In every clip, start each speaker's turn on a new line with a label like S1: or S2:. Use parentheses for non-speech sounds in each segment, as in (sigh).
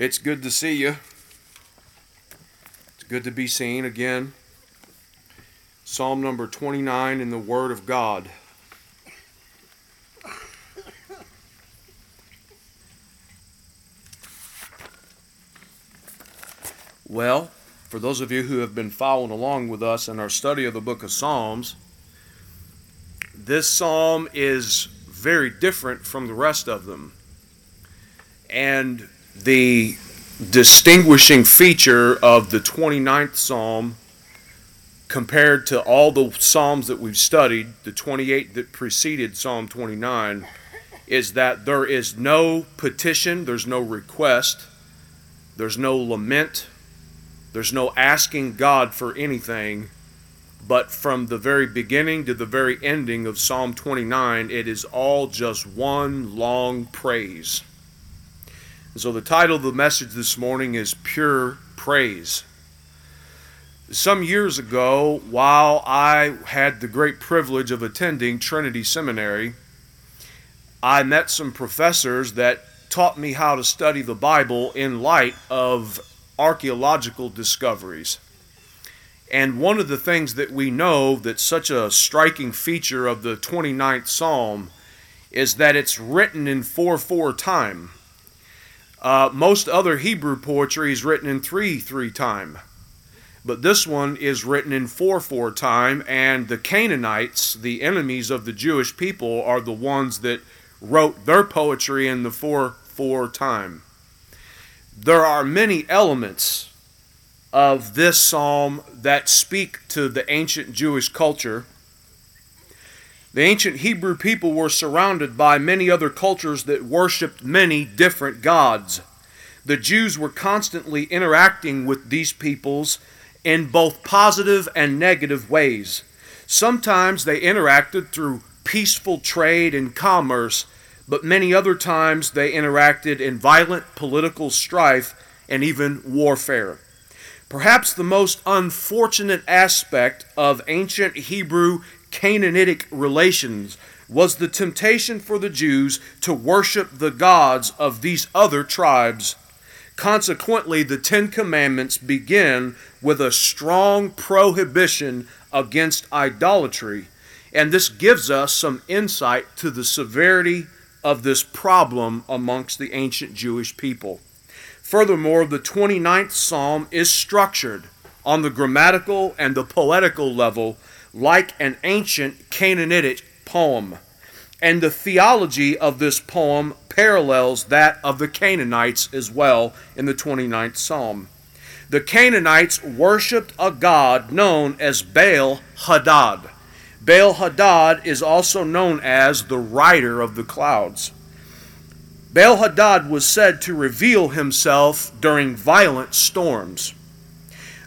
S1: It's good to see you. It's good to be seen again. Psalm number 29 in the Word of God. Well, for those of you who have been following along with us in our study of the book of Psalms, this psalm is very different from the rest of them. And the distinguishing feature of the 29th psalm compared to all the psalms that we've studied, the 28 that preceded Psalm 29, is that there is no petition, there's no request, there's no lament, there's no asking God for anything. But from the very beginning to the very ending of Psalm 29, it is all just one long praise. And so the title of the message this morning is Pure Praise. Some years ago, while I had the great privilege of attending Trinity Seminary, I met some professors that taught me how to study the Bible in light of archaeological discoveries. And one of the things that we know that's such a striking feature of the 29th Psalm is that it's written in 4 4 time. Uh, most other Hebrew poetry is written in 3 3 time. But this one is written in 4 4 time, and the Canaanites, the enemies of the Jewish people, are the ones that wrote their poetry in the 4 4 time. There are many elements of this psalm that speak to the ancient Jewish culture. The ancient Hebrew people were surrounded by many other cultures that worshiped many different gods. The Jews were constantly interacting with these peoples in both positive and negative ways. Sometimes they interacted through peaceful trade and commerce, but many other times they interacted in violent political strife and even warfare. Perhaps the most unfortunate aspect of ancient Hebrew Canaanitic relations was the temptation for the Jews to worship the gods of these other tribes. Consequently, the Ten Commandments begin with a strong prohibition against idolatry, and this gives us some insight to the severity of this problem amongst the ancient Jewish people. Furthermore, the 29th Psalm is structured on the grammatical and the poetical level like an ancient Canaanitic poem. And the theology of this poem parallels that of the Canaanites as well in the 29th Psalm. The Canaanites worshiped a god known as Baal Hadad. Baal Hadad is also known as the rider of the clouds. Baal Hadad was said to reveal himself during violent storms.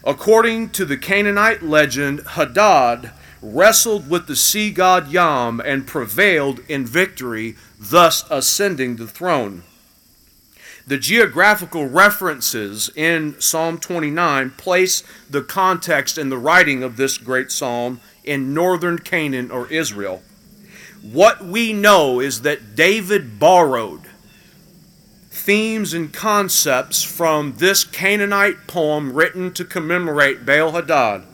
S1: According to the Canaanite legend, Hadad wrestled with the sea god Yam and prevailed in victory, thus ascending the throne. The geographical references in Psalm 29 place the context and the writing of this great psalm in northern Canaan or Israel. What we know is that David borrowed themes and concepts from this Canaanite poem written to commemorate Baal Hadad.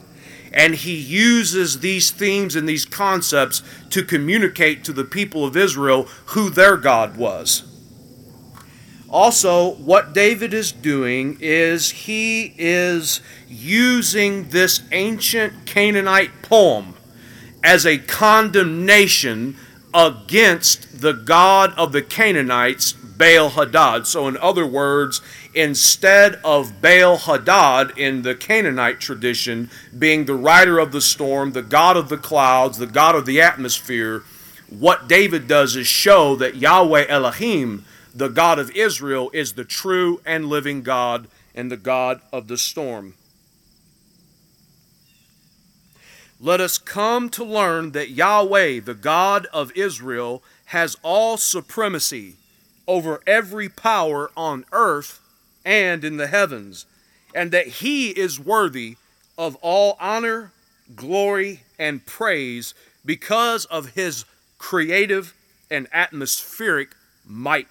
S1: And he uses these themes and these concepts to communicate to the people of Israel who their God was. Also, what David is doing is he is using this ancient Canaanite poem as a condemnation against the God of the Canaanites, Baal Hadad. So, in other words, instead of Baal Hadad in the Canaanite tradition being the rider of the storm, the God of the clouds, the God of the atmosphere, what David does is show that Yahweh Elohim, the God of Israel, is the true and living God and the God of the storm. Let us come to learn that Yahweh, the God of Israel, has all supremacy over every power on earth and in the heavens, and that He is worthy of all honor, glory, and praise because of His creative and atmospheric might.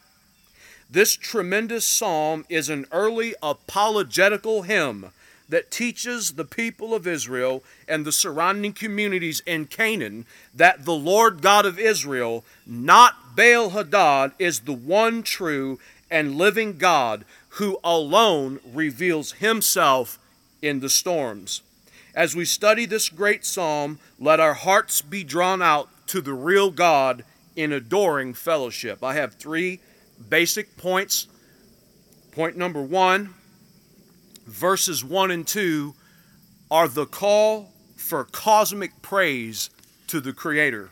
S1: This tremendous psalm is an early apologetical hymn that teaches the people of Israel and the surrounding communities in Canaan that the Lord God of Israel, not Baal Hadad, is the one true and living God who alone reveals himself in the storms. As we study this great psalm, let our hearts be drawn out to the real God in adoring fellowship. I have three basic points. Point number one verses 1 and 2 are the call for cosmic praise to the Creator.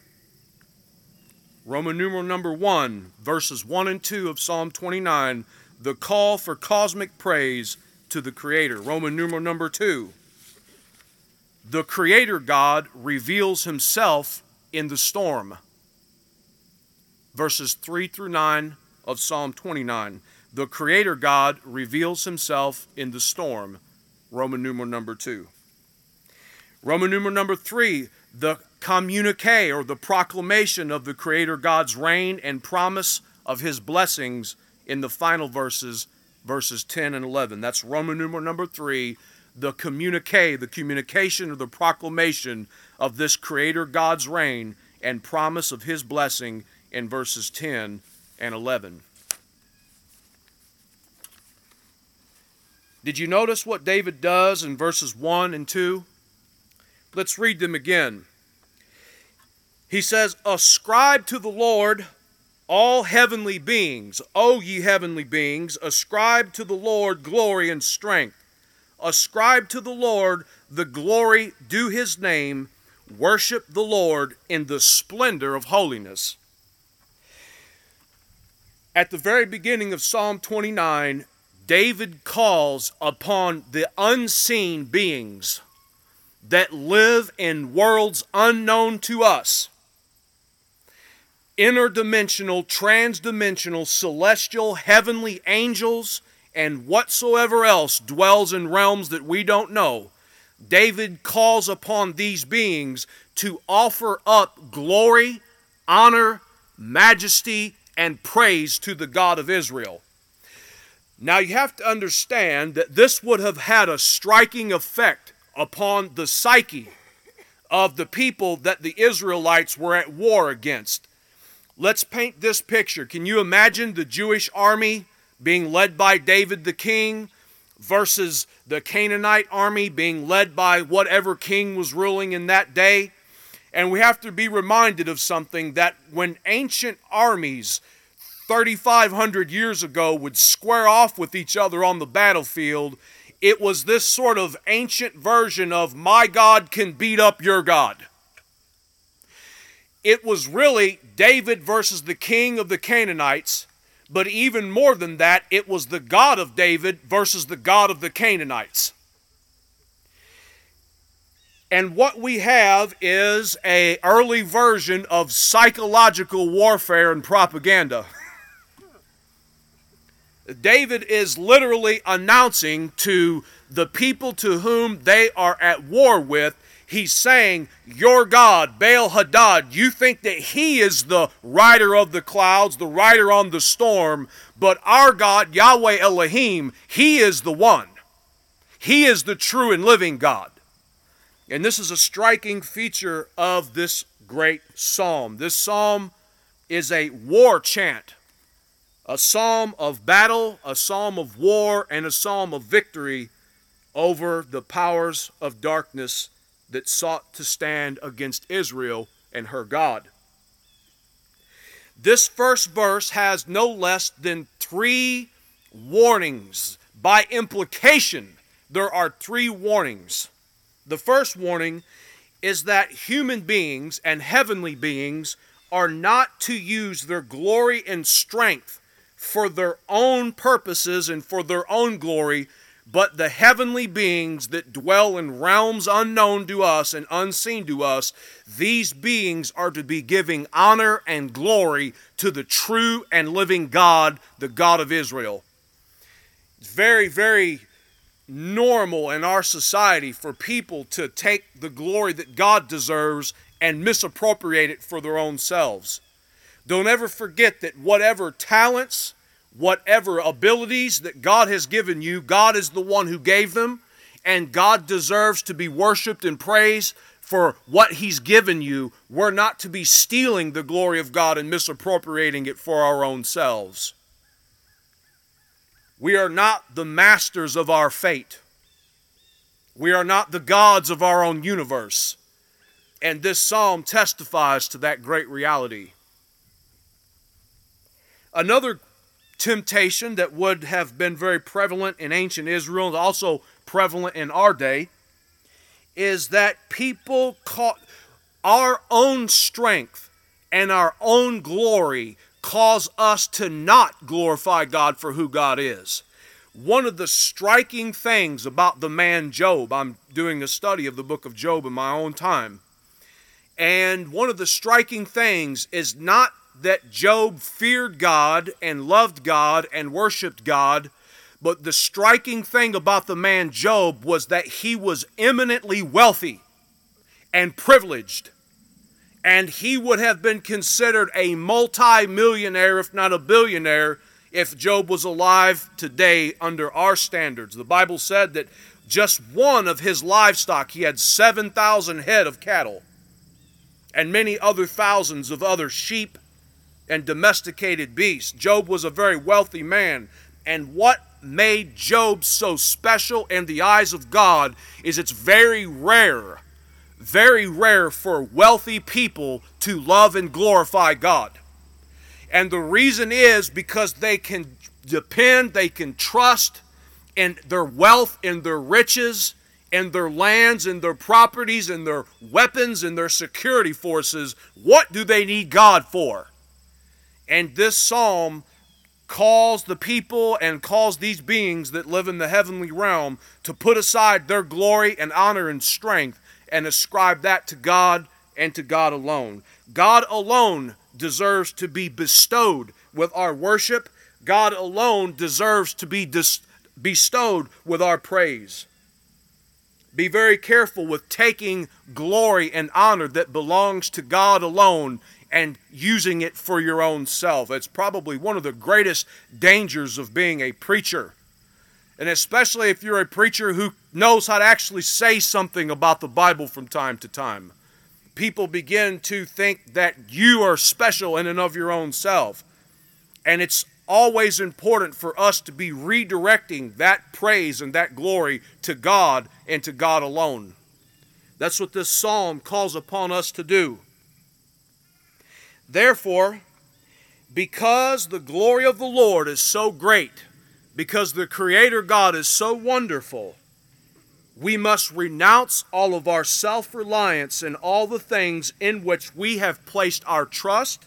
S1: Roman numeral number 1, verses 1 and 2 of Psalm 29, the call for cosmic praise to the Creator. Roman numeral number 2, the Creator God reveals Himself in the storm. Verses 3 through 9 of Psalm 29 the Creator God reveals himself in the storm. Roman numeral number two. Roman numeral number three, the communique or the proclamation of the Creator God's reign and promise of his blessings in the final verses, verses 10 and 11. That's Roman numeral number three, the communique, the communication or the proclamation of this Creator God's reign and promise of his blessing in verses 10 and 11. Did you notice what David does in verses 1 and 2? Let's read them again. He says, Ascribe to the Lord all heavenly beings, O ye heavenly beings, ascribe to the Lord glory and strength. Ascribe to the Lord the glory due his name. Worship the Lord in the splendor of holiness. At the very beginning of Psalm 29, David calls upon the unseen beings that live in worlds unknown to us interdimensional, transdimensional, celestial, heavenly angels, and whatsoever else dwells in realms that we don't know. David calls upon these beings to offer up glory, honor, majesty, and praise to the God of Israel. Now you have to understand that this would have had a striking effect upon the psyche of the people that the Israelites were at war against. Let's paint this picture. Can you imagine the Jewish army being led by David the king versus the Canaanite army being led by whatever king was ruling in that day? And we have to be reminded of something that when ancient armies 3,500 years ago would square off with each other on the battlefield, it was this sort of ancient version of my God can beat up your God. It was really David versus the king of the Canaanites, but even more than that, it was the God of David versus the God of the Canaanites. And what we have is a early version of psychological warfare and propaganda. (laughs) David is literally announcing to the people to whom they are at war with, he's saying, Your God, Baal Hadad, you think that he is the rider of the clouds, the rider on the storm, but our God, Yahweh Elohim, he is the one. He is the true and living God. And this is a striking feature of this great psalm. This psalm is a war chant a psalm of battle, a psalm of war, and a psalm of victory over the powers of darkness that sought to stand against Israel and her God. This first verse has no less than three warnings. By implication, there are three warnings. The first warning is that human beings and heavenly beings are not to use their glory and strength for their own purposes and for their own glory, but the heavenly beings that dwell in realms unknown to us and unseen to us, these beings are to be giving honor and glory to the true and living God, the God of Israel. It's very, very normal in our society for people to take the glory that God deserves and misappropriate it for their own selves. Don't ever forget that whatever talents, whatever abilities that God has given you, God is the one who gave them, and God deserves to be worshiped and praised for what He's given you. We're not to be stealing the glory of God and misappropriating it for our own selves. We are not the masters of our fate. We are not the gods of our own universe. And this psalm testifies to that great reality. Another temptation that would have been very prevalent in ancient Israel and also prevalent in our day is that people caught our own strength and our own glory cause us to not glorify God for who God is. One of the striking things about the man Job, I'm doing a study of the book of Job in my own time, and one of the striking things is not that Job feared God and loved God and worshiped God, but the striking thing about the man Job was that he was eminently wealthy and privileged. And he would have been considered a multi-millionaire, if not a billionaire, if Job was alive today under our standards. The Bible said that just one of his livestock, he had 7,000 head of cattle and many other thousands of other sheep and domesticated beasts. Job was a very wealthy man. And what made Job so special in the eyes of God is it's very rare, very rare for wealthy people to love and glorify God. And the reason is because they can depend, they can trust in their wealth, in their riches, in their lands, in their properties, in their weapons, in their security forces. What do they need God for? And this psalm calls the people and calls these beings that live in the heavenly realm to put aside their glory and honor and strength and ascribe that to God and to God alone. God alone deserves to be bestowed with our worship. God alone deserves to be dis- bestowed with our praise. Be very careful with taking glory and honor that belongs to God alone and using it for your own self. It's probably one of the greatest dangers of being a preacher. And especially if you're a preacher who knows how to actually say something about the Bible from time to time. People begin to think that you are special in and of your own self. And it's always important for us to be redirecting that praise and that glory to God and to God alone. That's what this psalm calls upon us to do. Therefore, because the glory of the Lord is so great, because the Creator God is so wonderful, we must renounce all of our self reliance and all the things in which we have placed our trust,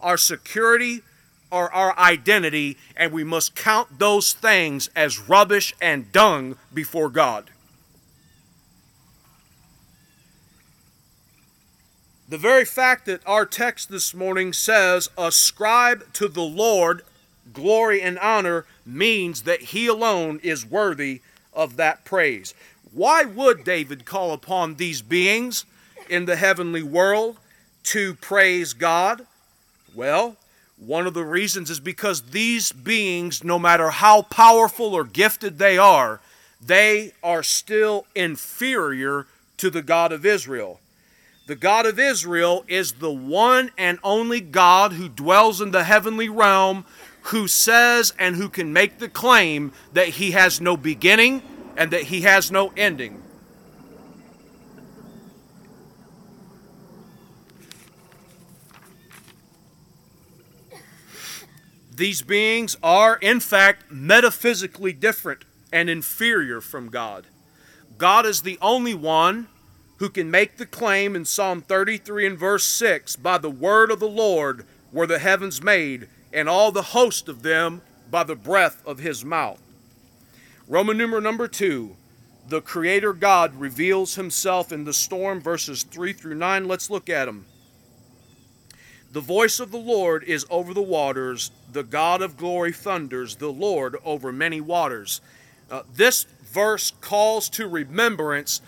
S1: our security, or our identity, and we must count those things as rubbish and dung before God. The very fact that our text this morning says, ascribe to the Lord glory and honor, means that he alone is worthy of that praise. Why would David call upon these beings in the heavenly world to praise God? Well, one of the reasons is because these beings, no matter how powerful or gifted they are, they are still inferior to the God of Israel. The God of Israel is the one and only God who dwells in the heavenly realm, who says and who can make the claim that he has no beginning and that he has no ending. These beings are, in fact, metaphysically different and inferior from God. God is the only one who can make the claim in Psalm 33 and verse 6 by the word of the Lord were the heavens made, and all the host of them by the breath of his mouth. Roman numeral number 2 the Creator God reveals himself in the storm, verses 3 through 9. Let's look at them. The voice of the Lord is over the waters, the God of glory thunders, the Lord over many waters. Uh, this verse calls to remembrance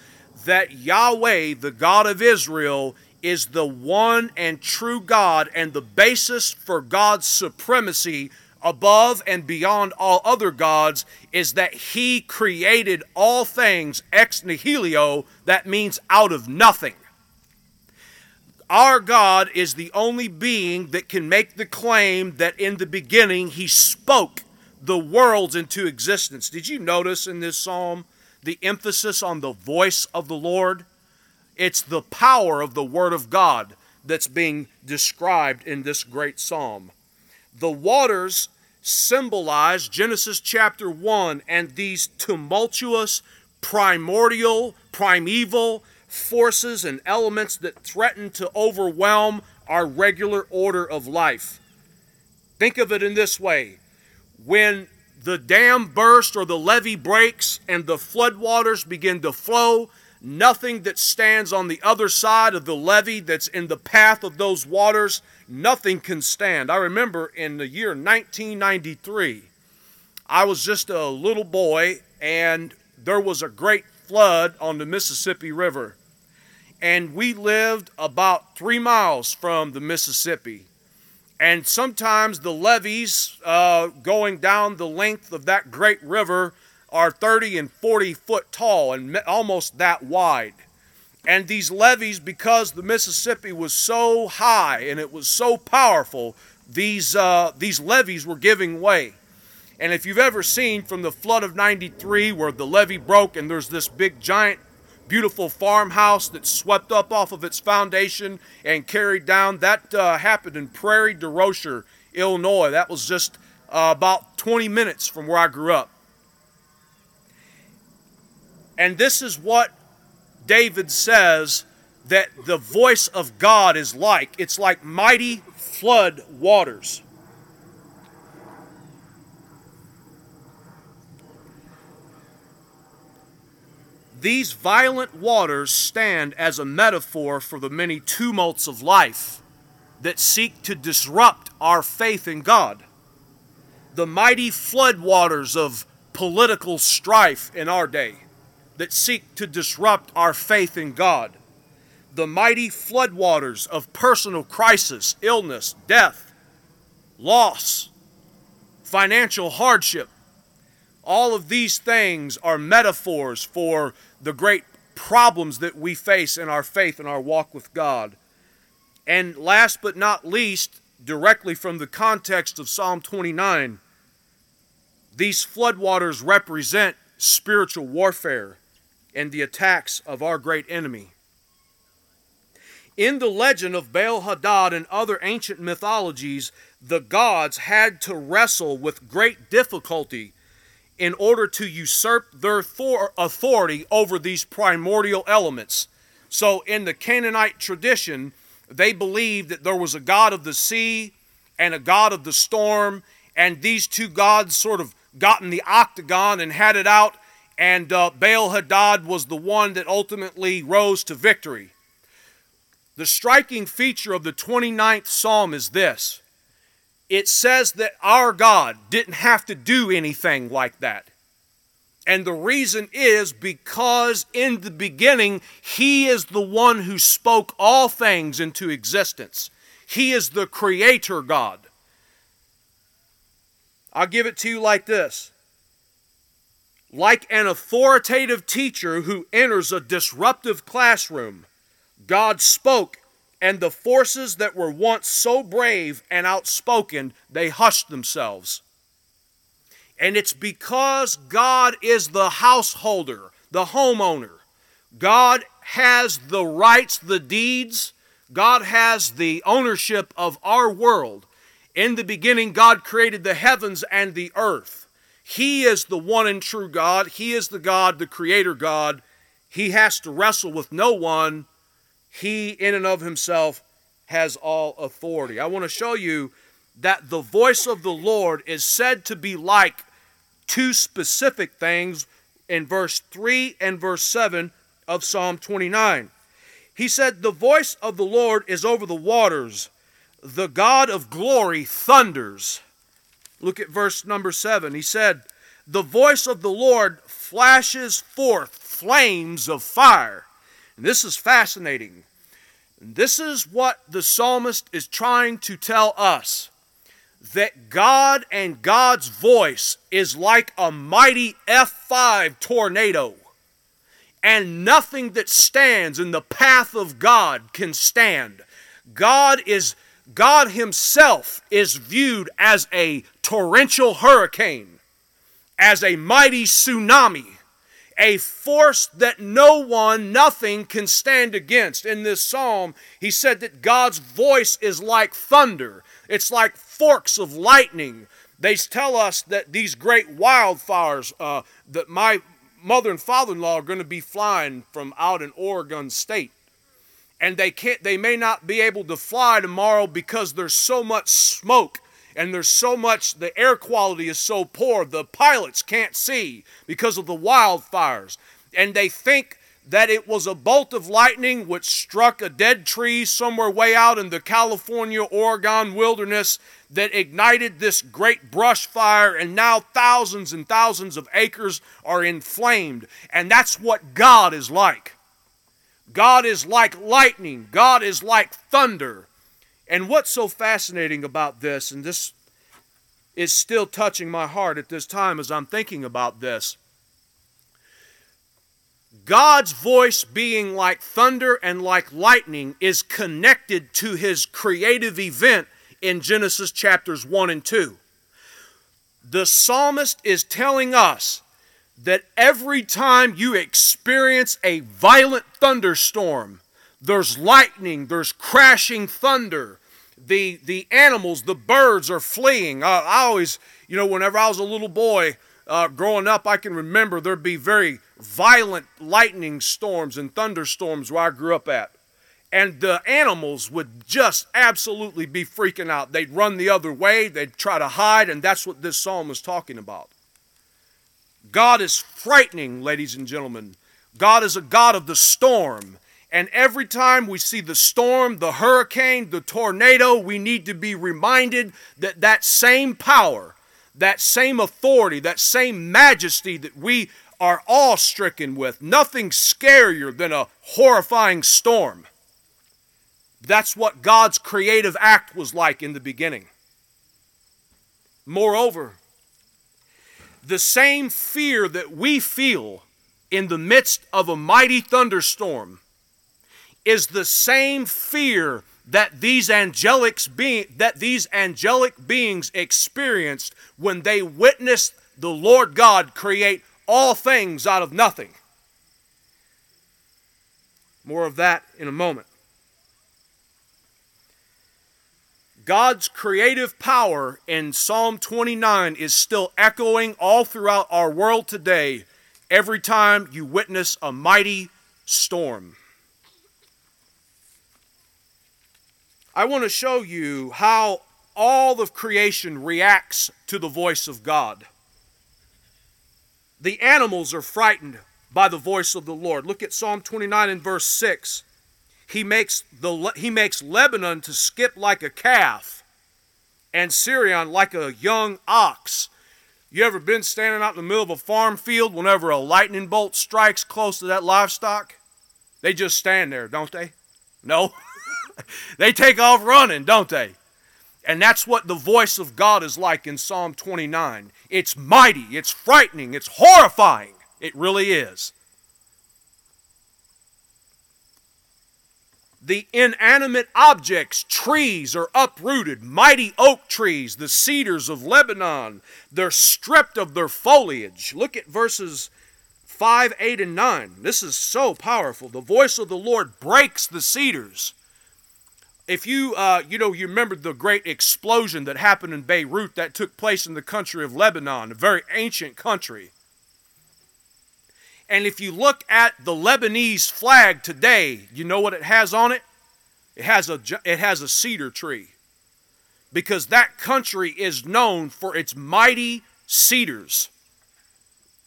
S1: that Yahweh, the God of Israel, is the one and true God and the basis for God's supremacy above and beyond all other gods is that he created all things ex nihilo, that means out of nothing. Our God is the only being that can make the claim that in the beginning he spoke the worlds into existence. Did you notice in this psalm the emphasis on the voice of the Lord? It's the power of the Word of God that's being described in this great psalm. The waters symbolize Genesis chapter 1 and these tumultuous, primordial, primeval forces and elements that threaten to overwhelm our regular order of life. Think of it in this way when the dam bursts or the levee breaks and the floodwaters begin to flow, nothing that stands on the other side of the levee that's in the path of those waters, nothing can stand. I remember in the year 1993, I was just a little boy and there was a great flood on the Mississippi River. And we lived about three miles from the Mississippi. And sometimes the levees uh, going down the length of that great river are 30 and 40 foot tall and almost that wide. And these levees, because the Mississippi was so high and it was so powerful, these, uh, these levees were giving way. And if you've ever seen from the flood of 93 where the levee broke and there's this big giant beautiful farmhouse that swept up off of its foundation and carried down, that uh, happened in Prairie du Rocher, Illinois. That was just uh, about 20 minutes from where I grew up. And this is what David says that the voice of God is like it's like mighty flood waters. These violent waters stand as a metaphor for the many tumults of life that seek to disrupt our faith in God. The mighty floodwaters of political strife in our day that seek to disrupt our faith in God. The mighty floodwaters of personal crisis, illness, death, loss, financial hardship. All of these things are metaphors for the great problems that we face in our faith and our walk with God. And last but not least, directly from the context of Psalm 29, these floodwaters represent spiritual warfare and the attacks of our great enemy. In the legend of Baal Hadad and other ancient mythologies, the gods had to wrestle with great difficulty in order to usurp their authority over these primordial elements. So, in the Canaanite tradition, they believed that there was a god of the sea and a god of the storm, and these two gods sort of got in the octagon and had it out and uh, Baal Hadad was the one that ultimately rose to victory. The striking feature of the 29th Psalm is this it says that our God didn't have to do anything like that. And the reason is because in the beginning, He is the one who spoke all things into existence. He is the Creator God. I'll give it to you like this like an authoritative teacher who enters a disruptive classroom, God spoke, and the forces that were once so brave and outspoken, they hushed themselves. And it's because God is the householder, the homeowner. God has the rights, the deeds. God has the ownership of our world. In the beginning, God created the heavens and the earth. He is the one and true God. He is the God, the creator God. He has to wrestle with no one. He, in and of himself, has all authority. I want to show you that the voice of the Lord is said to be like two specific things in verse 3 and verse 7 of Psalm 29. He said, The voice of the Lord is over the waters, the God of glory thunders. Look at verse number 7. He said, The voice of the Lord flashes forth flames of fire. And this is fascinating. This is what the psalmist is trying to tell us that God and God's voice is like a mighty F5 tornado, and nothing that stands in the path of God can stand. God is God himself is viewed as a torrential hurricane, as a mighty tsunami, a force that no one, nothing can stand against. In this psalm, he said that God's voice is like thunder, it's like forks of lightning. They tell us that these great wildfires uh, that my mother and father-in-law are going to be flying from out in Oregon State and they can't they may not be able to fly tomorrow because there's so much smoke and there's so much the air quality is so poor the pilots can't see because of the wildfires. And they think that it was a bolt of lightning which struck a dead tree somewhere way out in the California Oregon wilderness that ignited this great brush fire and now thousands and thousands of acres are inflamed. And that's what God is like. God is like lightning, God is like thunder. And what's so fascinating about this, and this is still touching my heart at this time as I'm thinking about this. God's voice being like thunder and like lightning is connected to his creative event in Genesis chapters 1 and 2. The psalmist is telling us that every time you experience a violent thunderstorm, there's lightning, there's crashing thunder, the, the animals, the birds are fleeing. I, I always, you know, whenever I was a little boy uh, growing up, I can remember there'd be very violent lightning storms and thunderstorms where I grew up at. And the animals would just absolutely be freaking out. They'd run the other way, they'd try to hide, and that's what this psalm was talking about. God is frightening, ladies and gentlemen. God is a God of the storm. And every time we see the storm, the hurricane, the tornado, we need to be reminded that that same power, that same authority, that same majesty that we are awe stricken with, nothing scarier than a horrifying storm. That's what God's creative act was like in the beginning. Moreover, the same fear that we feel in the midst of a mighty thunderstorm is the same fear that these angelic being that these angelic beings experienced when they witnessed the Lord God create all things out of nothing. More of that in a moment. God's creative power in Psalm 29 is still echoing all throughout our world today every time you witness a mighty storm. I want to show you how all of creation reacts to the voice of God. The animals are frightened by the voice of the Lord. Look at Psalm 29 and verse 6. He makes, the, he makes Lebanon to skip like a calf and Sirion like a young ox. You ever been standing out in the middle of a farm field whenever a lightning bolt strikes close to that livestock? They just stand there, don't they? No. (laughs) (laughs) they take off running, don't they? And that's what the voice of God is like in Psalm 29. It's mighty, it's frightening, it's horrifying. It really is. the inanimate objects, trees, are uprooted. Mighty oak trees, the cedars of Lebanon, they're stripped of their foliage. Look at verses 5, 8, and 9. This is so powerful. The voice of the Lord breaks the cedars. If you, uh, you know, you remember the great explosion that happened in Beirut that took place in the country of Lebanon, a very ancient country. And if you look at the Lebanese flag today, you know what it has on it? It has a, it has a cedar tree. Because that country is known for its mighty cedars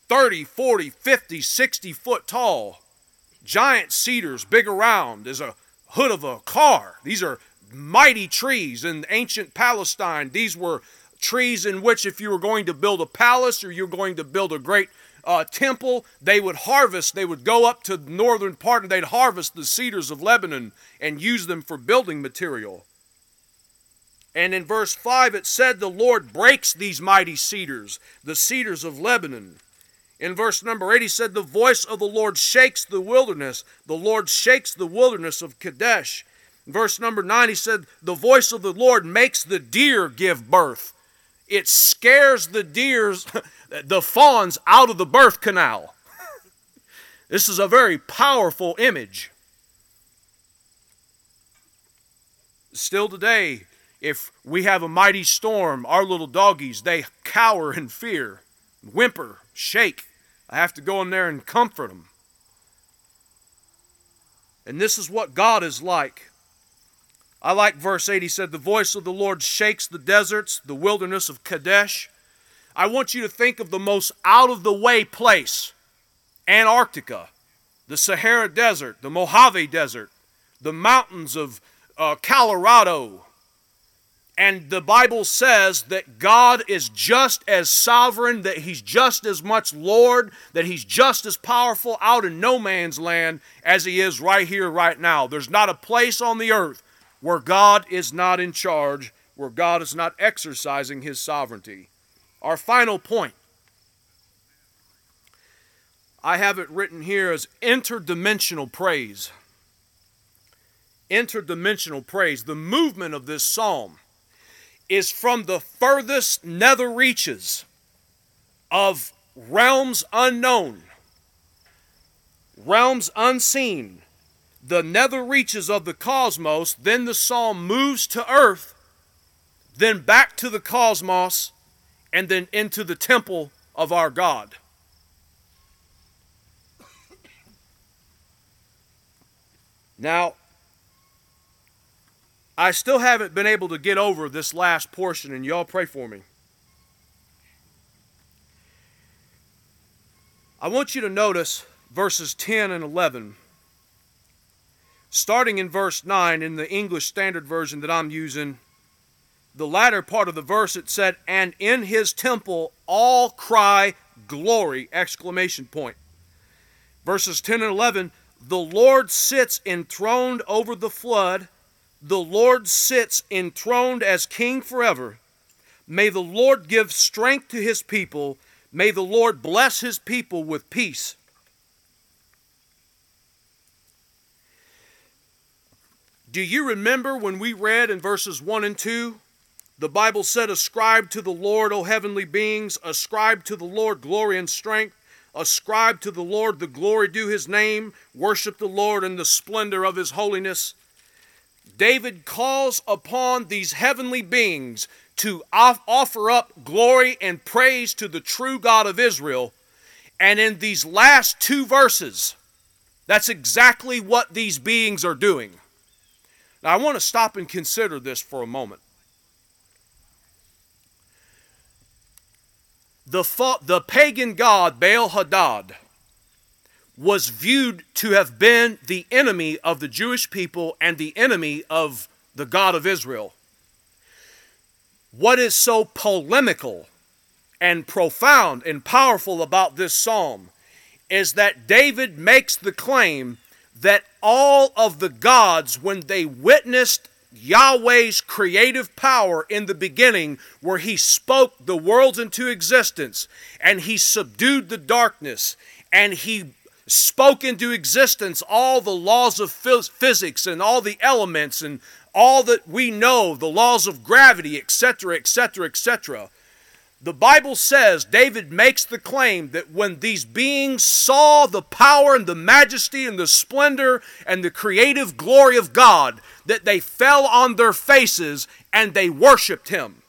S1: 30, 40, 50, 60 foot tall. Giant cedars, big around as a hood of a car. These are mighty trees in ancient Palestine. These were trees in which, if you were going to build a palace or you're going to build a great uh, temple, they would harvest, they would go up to the northern part and they'd harvest the cedars of Lebanon and use them for building material. And in verse 5, it said, The Lord breaks these mighty cedars, the cedars of Lebanon. In verse number 8, he said, The voice of the Lord shakes the wilderness. The Lord shakes the wilderness of Kadesh. In verse number 9, he said, The voice of the Lord makes the deer give birth. It scares the deers, (laughs) the fawns, out of the birth canal. (laughs) this is a very powerful image. Still today, if we have a mighty storm, our little doggies, they cower in fear, whimper, shake. I have to go in there and comfort them. And this is what God is like. I like verse 8. He said, The voice of the Lord shakes the deserts, the wilderness of Kadesh. I want you to think of the most out of the way place Antarctica, the Sahara Desert, the Mojave Desert, the mountains of uh, Colorado, and the Bible says that God is just as sovereign, that He's just as much Lord, that He's just as powerful out in no man's land as He is right here, right now. There's not a place on the earth where God is not in charge, where God is not exercising His sovereignty. Our final point. I have it written here as interdimensional praise. Interdimensional praise. The movement of this psalm is from the furthest nether reaches of realms unknown, realms unseen, the nether reaches of the cosmos. Then the psalm moves to earth, then back to the cosmos, and then into the temple of our God. Now, I still haven't been able to get over this last portion, and y'all pray for me. I want you to notice verses 10 and 11. Starting in verse 9 in the English Standard Version that I'm using, the latter part of the verse it said, And in his temple all cry glory! Exclamation point. Verses 10 and 11, the Lord sits enthroned over the flood the Lord sits enthroned as king forever. May the Lord give strength to his people. May the Lord bless his people with peace. Do you remember when we read in verses 1 and 2? The Bible said, Ascribe to the Lord, O heavenly beings, ascribe to the Lord glory and strength, ascribe to the Lord the glory due his name, worship the Lord in the splendor of his holiness. David calls upon these heavenly beings to offer up glory and praise to the true God of Israel. And in these last two verses, that's exactly what these beings are doing. Now, I want to stop and consider this for a moment. The, the pagan god Baal Hadad was viewed to have been the enemy of the Jewish people and the enemy of the God of Israel. What is so polemical and profound and powerful about this psalm is that David makes the claim that all of the gods, when they witnessed Yahweh's creative power in the beginning, where he spoke the worlds into existence and he subdued the darkness and he spoke into existence all the laws of physics and all the elements and all that we know, the laws of gravity, etc., etc., etc. The Bible says, David makes the claim that when these beings saw the power and the majesty and the splendor and the creative glory of God, that they fell on their faces and they worshiped him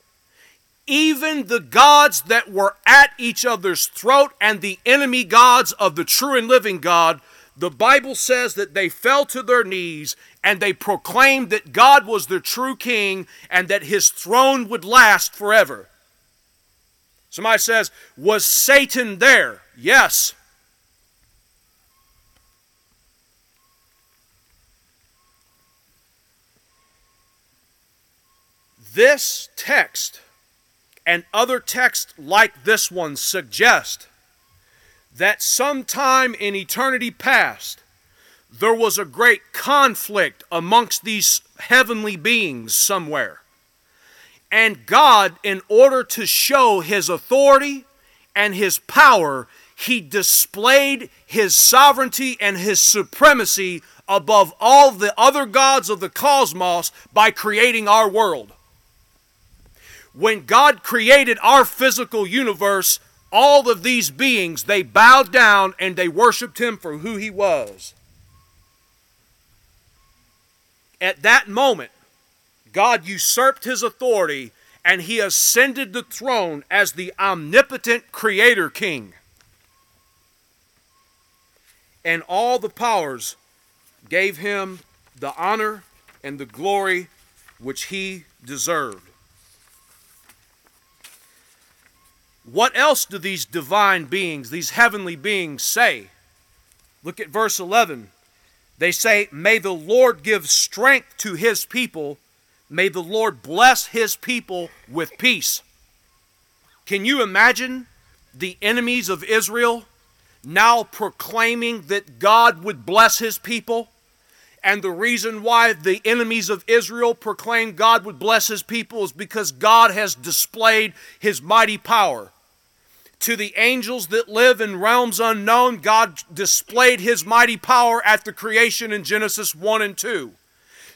S1: even the gods that were at each other's throat and the enemy gods of the true and living God, the Bible says that they fell to their knees and they proclaimed that God was their true king and that his throne would last forever. Somebody says, Was Satan there? Yes. This text and other texts like this one suggest that sometime in eternity past, there was a great conflict amongst these heavenly beings somewhere. And God, in order to show his authority and his power, he displayed his sovereignty and his supremacy above all the other gods of the cosmos by creating our world. When God created our physical universe, all of these beings, they bowed down and they worshiped him for who he was. At that moment, God usurped his authority and he ascended the throne as the omnipotent creator king. And all the powers gave him the honor and the glory which he deserved. What else do these divine beings, these heavenly beings, say? Look at verse 11. They say, May the Lord give strength to his people. May the Lord bless his people with peace. Can you imagine the enemies of Israel now proclaiming that God would bless his people? And the reason why the enemies of Israel proclaim God would bless his people is because God has displayed his mighty power. To the angels that live in realms unknown, God displayed his mighty power at the creation in Genesis 1 and 2.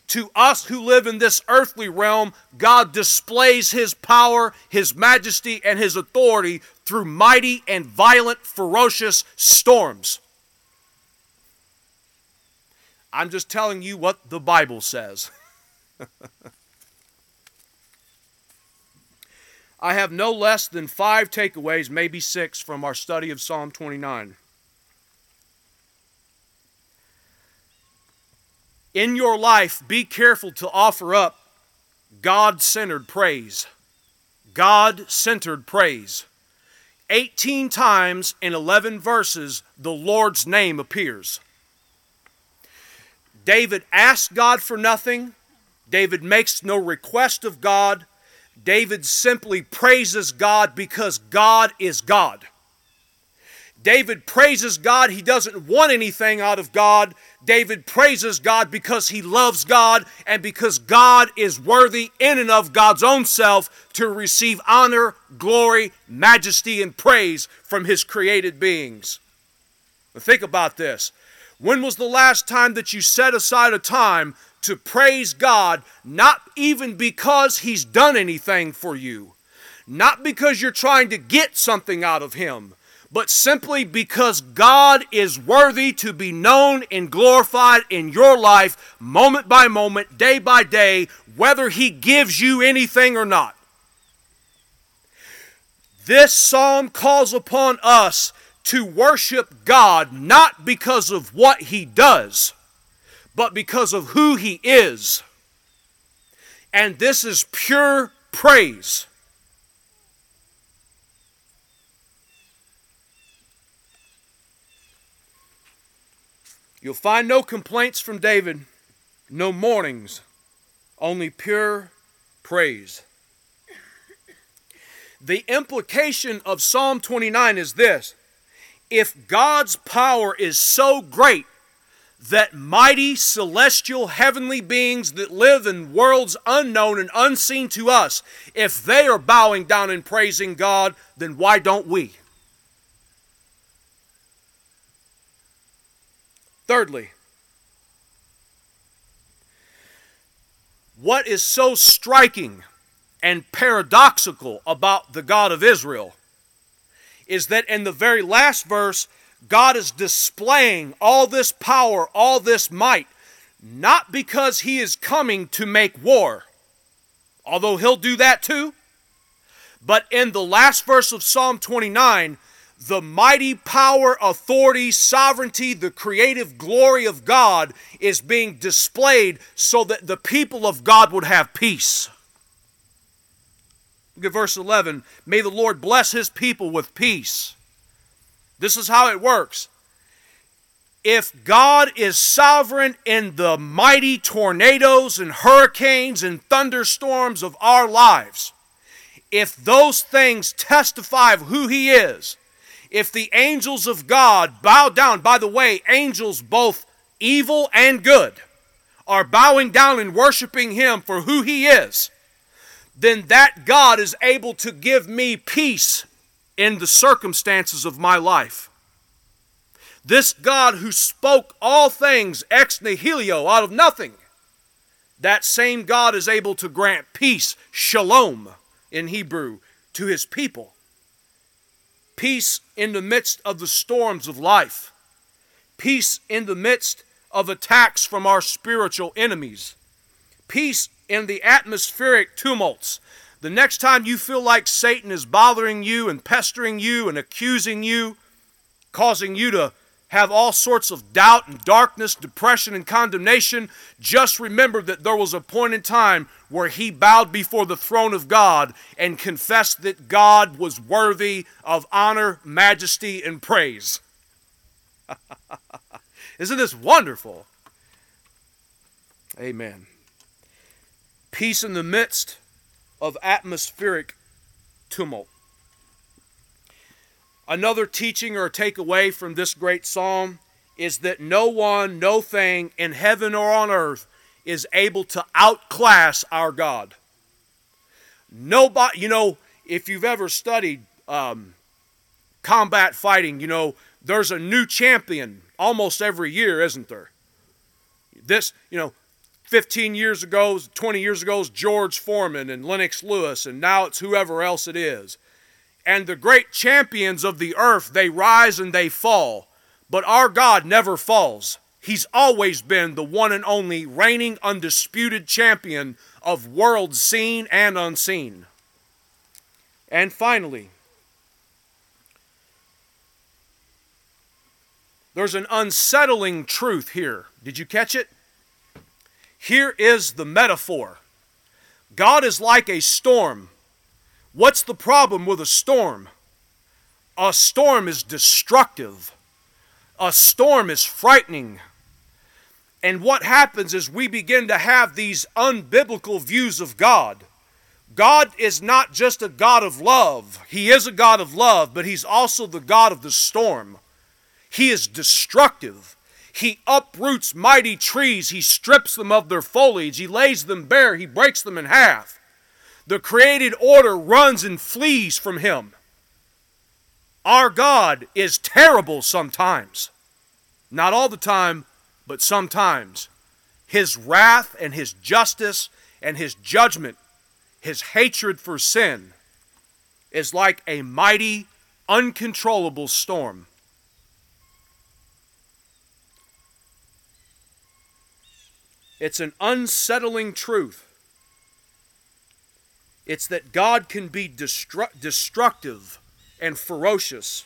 S1: To us who live in this earthly realm, God displays his power, his majesty, and his authority through mighty and violent, ferocious storms. I'm just telling you what the Bible says. (laughs) I have no less than five takeaways, maybe six, from our study of Psalm 29. In your life, be careful to offer up God centered praise. God centered praise. 18 times in 11 verses, the Lord's name appears. David asks God for nothing. David makes no request of God. David simply praises God because God is God. David praises God. He doesn't want anything out of God. David praises God because he loves God and because God is worthy in and of God's own self to receive honor, glory, majesty, and praise from his created beings. Now think about this. When was the last time that you set aside a time to praise God, not even because He's done anything for you, not because you're trying to get something out of Him, but simply because God is worthy to be known and glorified in your life moment by moment, day by day, whether He gives you anything or not. This psalm calls upon us to worship God not because of what He does, but because of who He is. And this is pure praise. You'll find no complaints from David, no mournings, only pure praise. The implication of Psalm 29 is this if God's power is so great that mighty celestial heavenly beings that live in worlds unknown and unseen to us, if they are bowing down and praising God, then why don't we? Thirdly, what is so striking and paradoxical about the God of Israel is that in the very last verse, God is displaying all this power, all this might, not because He is coming to make war, although He'll do that too. But in the last verse of Psalm 29, the mighty power, authority, sovereignty, the creative glory of God is being displayed so that the people of God would have peace. Verse 11. May the Lord bless his people with peace. This is how it works. If God is sovereign in the mighty tornadoes and hurricanes and thunderstorms of our lives, if those things testify of who He is, if the angels of God bow down, by the way, angels both evil and good are bowing down and worshiping Him for who He is then that God is able to give me peace in the circumstances of my life. This God who spoke all things ex nihilo out of nothing, that same God is able to grant peace, shalom in Hebrew, to his people. Peace in the midst of the storms of life. Peace in the midst of attacks from our spiritual enemies. Peace in the atmospheric tumults. The next time you feel like Satan is bothering you and pestering you and accusing you, causing you to have all sorts of doubt and darkness, depression and condemnation, just remember that there was a point in time where he bowed before the throne of God and confessed that God was worthy of honor, majesty, and praise. (laughs) Isn't this wonderful? Amen. Peace in the midst of atmospheric tumult. Another teaching or takeaway from this great psalm is that no one, no thing in heaven or on earth is able to outclass our God. Nobody, you know, if you've ever studied um, combat fighting, you know, there's a new champion almost every year, isn't there? This, you know, 15 years ago, 20 years ago is George Foreman and Lennox Lewis, and now it's whoever else it is. And the great champions of the earth, they rise and they fall. But our God never falls. He's always been the one and only reigning undisputed champion of worlds seen and unseen. And finally, there's an unsettling truth here. Did you catch it? Here is the metaphor God is like a storm. What's the problem with a storm? A storm is destructive. A storm is frightening. And what happens is we begin to have these unbiblical views of God. God is not just a God of love. He is a God of love, but He's also the God of the storm. He is destructive. He uproots mighty trees. He strips them of their foliage. He lays them bare. He breaks them in half. The created order runs and flees from him. Our God is terrible sometimes. Not all the time, but sometimes. His wrath and his justice and his judgment, his hatred for sin, is like a mighty, uncontrollable storm. It's an unsettling truth. It's that God can be destru- destructive and ferocious.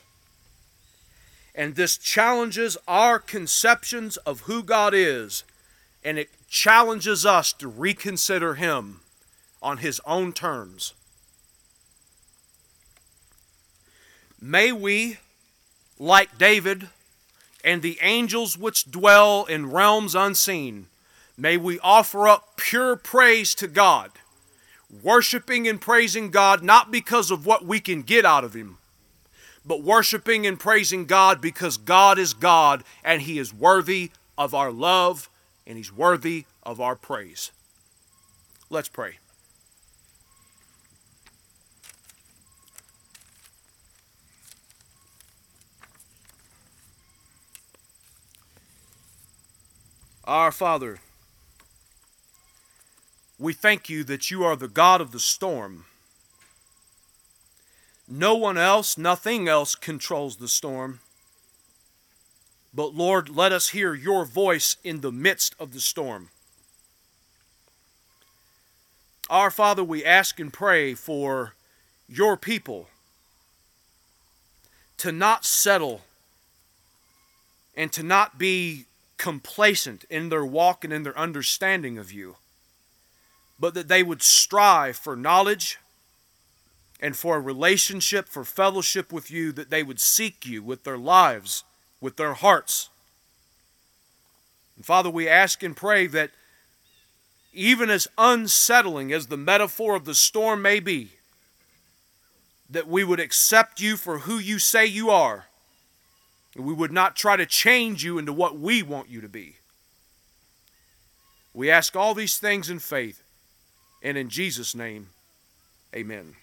S1: And this challenges our conceptions of who God is, and it challenges us to reconsider Him on His own terms. May we, like David and the angels which dwell in realms unseen, May we offer up pure praise to God, worshiping and praising God not because of what we can get out of Him, but worshiping and praising God because God is God and He is worthy of our love and He's worthy of our praise. Let's pray. Our Father, we thank you that you are the God of the storm. No one else, nothing else controls the storm. But Lord, let us hear your voice in the midst of the storm. Our Father, we ask and pray for your people to not settle and to not be complacent in their walk and in their understanding of you but that they would strive for knowledge and for a relationship, for fellowship with you, that they would seek you with their lives, with their hearts. And Father, we ask and pray that even as unsettling as the metaphor of the storm may be, that we would accept you for who you say you are. And we would not try to change you into what we want you to be. We ask all these things in faith and in Jesus' name, amen.